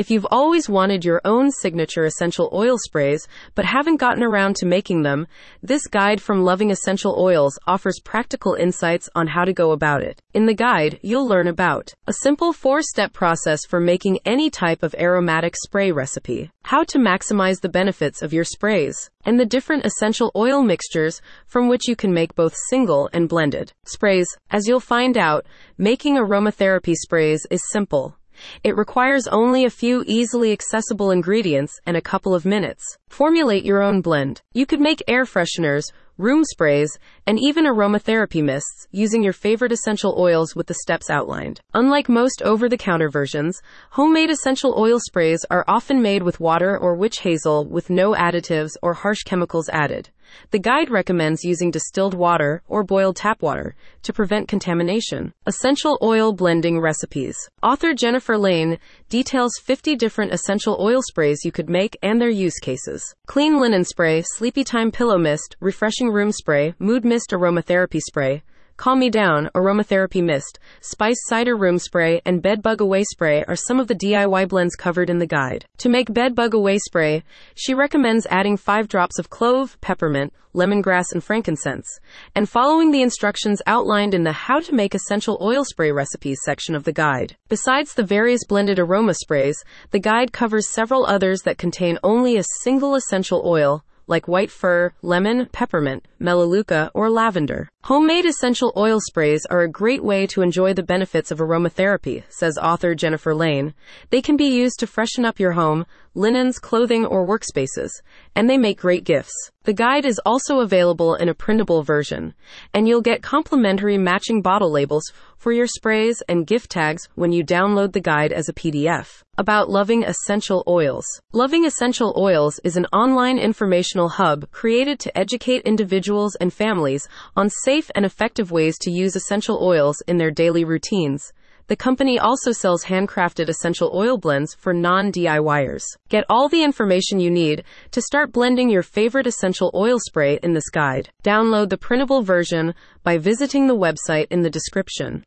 If you've always wanted your own signature essential oil sprays but haven't gotten around to making them, this guide from Loving Essential Oils offers practical insights on how to go about it. In the guide, you'll learn about a simple four step process for making any type of aromatic spray recipe, how to maximize the benefits of your sprays, and the different essential oil mixtures from which you can make both single and blended sprays. As you'll find out, making aromatherapy sprays is simple. It requires only a few easily accessible ingredients and a couple of minutes. Formulate your own blend. You could make air fresheners, room sprays, and even aromatherapy mists using your favorite essential oils with the steps outlined. Unlike most over the counter versions, homemade essential oil sprays are often made with water or witch hazel with no additives or harsh chemicals added. The guide recommends using distilled water or boiled tap water to prevent contamination. Essential oil blending recipes. Author Jennifer Lane details 50 different essential oil sprays you could make and their use cases. Clean linen spray, sleepy time pillow mist, refreshing room spray, mood mist aromatherapy spray, Calm Me Down, Aromatherapy Mist, Spice Cider Room Spray, and Bed Bug Away Spray are some of the DIY blends covered in the guide. To make Bed Bug Away Spray, she recommends adding 5 drops of clove, peppermint, lemongrass, and frankincense, and following the instructions outlined in the How to Make Essential Oil Spray Recipes section of the guide. Besides the various blended aroma sprays, the guide covers several others that contain only a single essential oil like white fir, lemon, peppermint, melaleuca, or lavender. Homemade essential oil sprays are a great way to enjoy the benefits of aromatherapy, says author Jennifer Lane. They can be used to freshen up your home, linens, clothing, or workspaces, and they make great gifts. The guide is also available in a printable version, and you'll get complimentary matching bottle labels for your sprays and gift tags when you download the guide as a PDF. About Loving Essential Oils. Loving Essential Oils is an online informational hub created to educate individuals and families on safe and effective ways to use essential oils in their daily routines. The company also sells handcrafted essential oil blends for non DIYers. Get all the information you need to start blending your favorite essential oil spray in this guide. Download the printable version by visiting the website in the description.